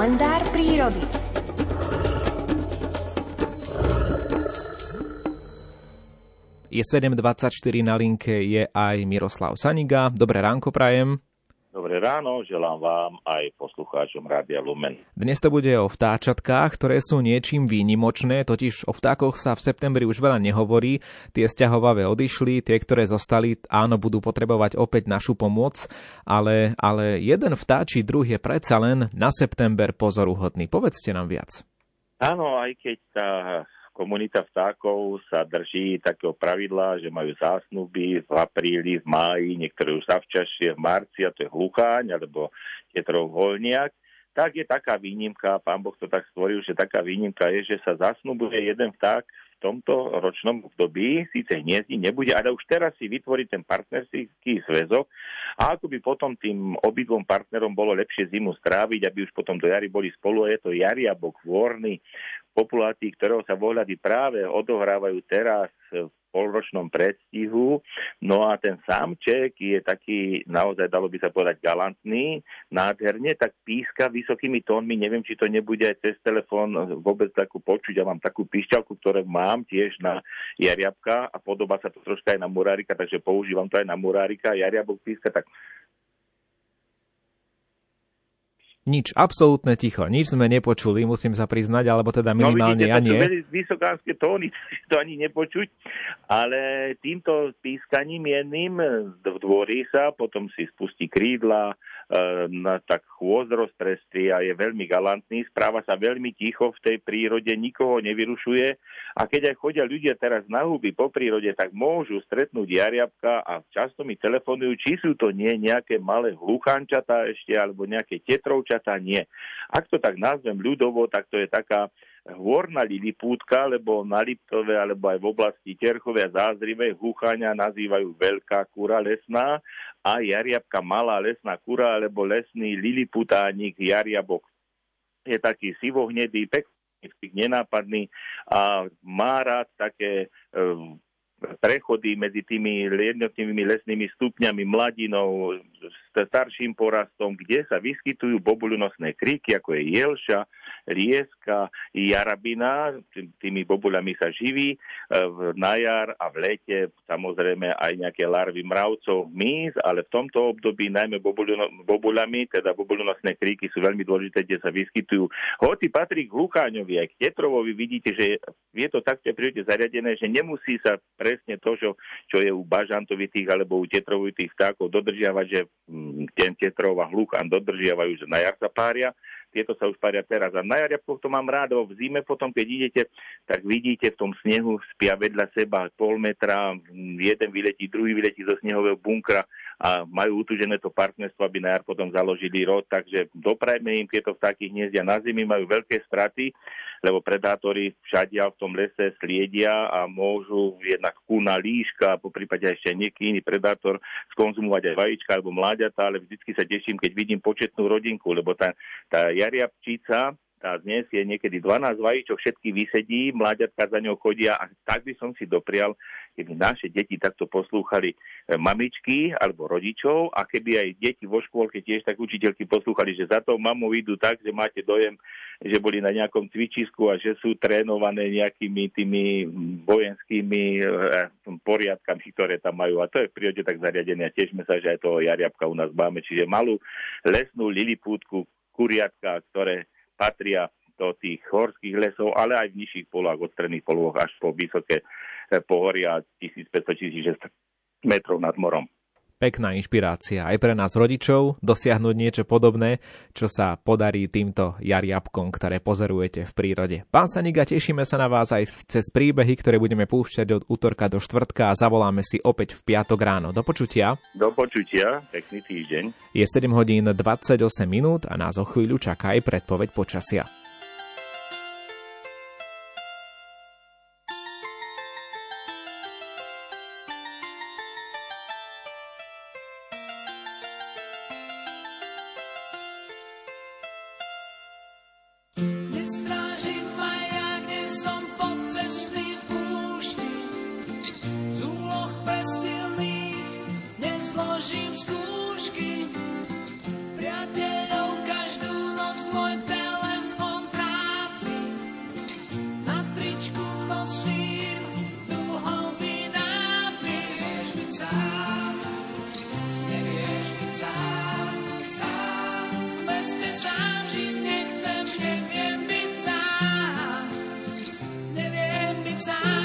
kalendár prírody. Je 7.24 na linke, je aj Miroslav Saniga. Dobré ránko prajem. Dobré ráno, želám vám aj poslucháčom Rádia Lumen. Dnes to bude o vtáčatkách, ktoré sú niečím výnimočné, totiž o vtákoch sa v septembri už veľa nehovorí. Tie sťahovavé odišli, tie, ktoré zostali, áno, budú potrebovať opäť našu pomoc, ale, ale jeden vtáčí druh je predsa len na september pozoruhodný. Povedzte nám viac. Áno, aj keď tá komunita vtákov sa drží takého pravidla, že majú zásnuby v apríli, v máji, niektoré už zavčašie v marci, a to je hlucháň, alebo tetrov voľniak, tak je taká výnimka, pán Boh to tak stvoril, že taká výnimka je, že sa zasnubuje jeden vták v tomto ročnom období, síce hniezdi nebude, ale už teraz si vytvorí ten partnerský zväzok a ako by potom tým obidvom partnerom bolo lepšie zimu stráviť, aby už potom do jary boli spolu, je to jariabok, vorný, populácií, ktorého sa vohľady práve odohrávajú teraz v polročnom predstihu. No a ten samček je taký, naozaj dalo by sa povedať, galantný, nádherne, tak píska vysokými tónmi. Neviem, či to nebude aj cez telefón vôbec takú počuť. Ja mám takú píšťalku, ktorú mám tiež na jariabka a podobá sa to troška aj na murárika, takže používam to aj na murárika. Jariabok píska tak Nič, absolútne ticho, nič sme nepočuli, musím sa priznať, alebo teda minimálne no, vidíte, ja nie. vysokánske tóny, to ani nepočuť, ale týmto pískaním jedným dvorí sa, potom si spustí krídla, na tak chôzd roztreství a je veľmi galantný, správa sa veľmi ticho v tej prírode, nikoho nevyrušuje. A keď aj chodia ľudia teraz na huby po prírode, tak môžu stretnúť jariabka a často mi telefonujú, či sú to nie nejaké malé hluchančatá ešte alebo nejaké tetrovčatá, nie. Ak to tak nazvem ľudovo, tak to je taká hôrna lilipútka, lebo na Liptove alebo aj v oblasti Terchovia zázrivé húchania nazývajú veľká kura lesná a jariabka malá lesná kura alebo lesný liliputánik jariabok. Je taký sivohnedý, pekný, nenápadný a má rád také prechody medzi tými jednotlivými lesnými stupňami mladinou, starším porastom, kde sa vyskytujú bobuľunosné kríky, ako je jelša, rieska, jarabina, tými bobuľami sa živí e, na jar a v lete samozrejme aj nejaké larvy mravcov, mýz, ale v tomto období najmä bobuľami, teda bobuľunosné kríky sú veľmi dôležité, kde sa vyskytujú. Hoci patrí k hlucháňovi, aj k tetrovovi, vidíte, že je to tak v prírodě zariadené, že nemusí sa presne to, čo, čo je u bažantovitých alebo u tetrovitých vtákov dodržiavať, že ten tetrov a hluchan dodržiavajú, že na jar sa pária, tieto sa už pária teraz. A na jariabkoch to mám rád, v zime potom, keď idete, tak vidíte v tom snehu, spia vedľa seba pol metra, jeden vyletí, druhý vyletí zo snehového bunkra a majú utužené to partnerstvo, aby na jar potom založili rod, takže doprajme im tieto vtáky hniezdia. Na zimy, majú veľké straty, lebo predátori všadia v tom lese sliedia a môžu jednak kúna líška, po prípade ešte nejaký iný predátor skonzumovať aj vajíčka alebo mláďata, ale vždycky sa teším, keď vidím početnú rodinku, lebo tá, tá jariabčica, tá dnes je niekedy 12 vajíčok, všetky vysedí, mláďatka za ňou chodia a tak by som si doprial, keby naše deti takto poslúchali e, mamičky alebo rodičov a keby aj deti vo škôlke tiež tak učiteľky poslúchali, že za to mamou idú tak, že máte dojem, že boli na nejakom cvičisku a že sú trénované nejakými tými vojenskými e, poriadkami, ktoré tam majú. A to je v prírode tak zariadené. A tiežme sa, že aj toho jariabka u nás máme. Čiže malú lesnú lilipútku, kuriatka, ktoré patria do tých horských lesov, ale aj v nižších polohách, od stredných polohách až po vysoké eh, pohoria 1500-1600 metrov nad morom pekná inšpirácia aj pre nás rodičov dosiahnuť niečo podobné, čo sa podarí týmto jariabkom, ktoré pozorujete v prírode. Pán Saniga, tešíme sa na vás aj cez príbehy, ktoré budeme púšťať od útorka do štvrtka a zavoláme si opäť v piatok ráno. Do počutia. Do počutia, pekný týždeň. Je 7 hodín 28 minút a nás o chvíľu čaká aj predpoveď počasia. time.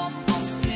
almost